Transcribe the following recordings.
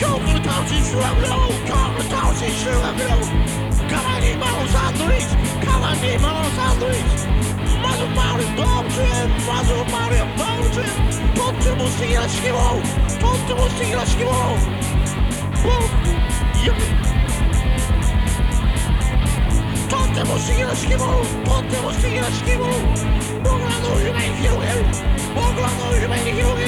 Como não se chorou, como não se chorou Cala de mãos a luz, cala de mãos a luz Mas o mar envolve, mas o mar envolve Todo mundo se lascou, todo mundo se lascou Todo mundo se lascou, todo mundo se lascou Boglador, you make you hell Boglador, you make you hell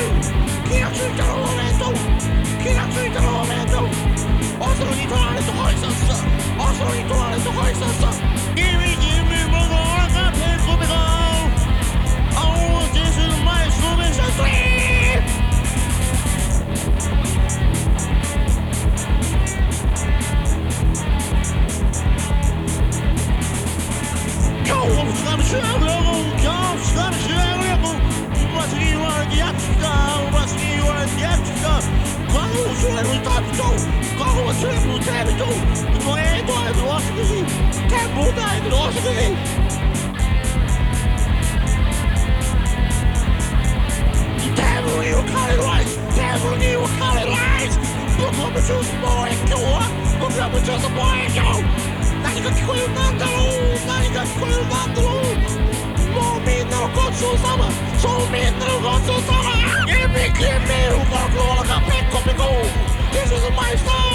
Just a boy, yo! Not even queen, not the sou sará. Epic, meio, calculo, capé, come, go. Isso é mais fácil.